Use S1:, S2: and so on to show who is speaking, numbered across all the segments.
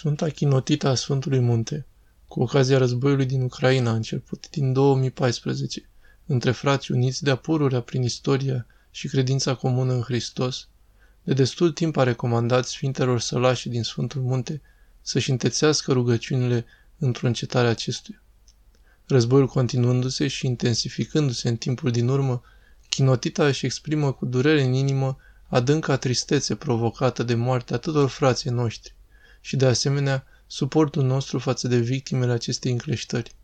S1: Sfânta Chinotita a Sfântului Munte, cu ocazia războiului din Ucraina, început din 2014, între frați uniți de-a pururea prin istoria și credința comună în Hristos, de destul timp a recomandat Sfintelor Sălași din Sfântul Munte să-și întețească rugăciunile într-o încetare acestuia. Războiul continuându-se și intensificându-se în timpul din urmă, Chinotita își exprimă cu durere în inimă adânca tristețe provocată de moartea atâtor frații noștri și, de asemenea, suportul nostru față de victimele acestei încleștări.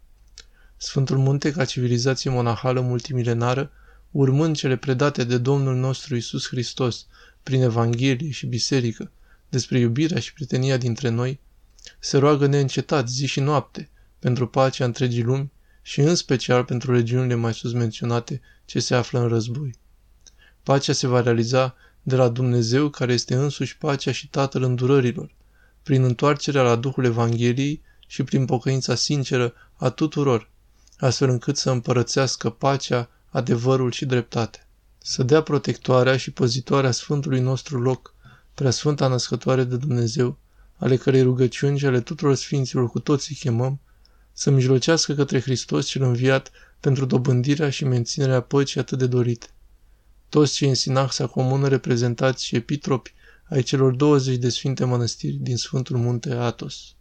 S1: Sfântul Munte, ca civilizație monahală multimilenară, urmând cele predate de Domnul nostru Isus Hristos prin Evanghelie și Biserică despre iubirea și prietenia dintre noi, se roagă neîncetat zi și noapte pentru pacea întregii lumi și în special pentru regiunile mai sus menționate ce se află în război. Pacea se va realiza de la Dumnezeu care este însuși pacea și Tatăl îndurărilor, prin întoarcerea la Duhul Evangheliei și prin pocăința sinceră a tuturor, astfel încât să împărățească pacea, adevărul și dreptatea. Să dea protectoarea și păzitoarea Sfântului nostru loc, prea Sfânta Născătoare de Dumnezeu, ale cărei rugăciuni și ale tuturor Sfinților cu toții chemăm, să mijlocească către Hristos cel înviat pentru dobândirea și menținerea păcii atât de dorite. Toți cei în sinaxa comună reprezentați și epitropi ai celor 20 de sfinte mănăstiri din Sfântul Munte Atos.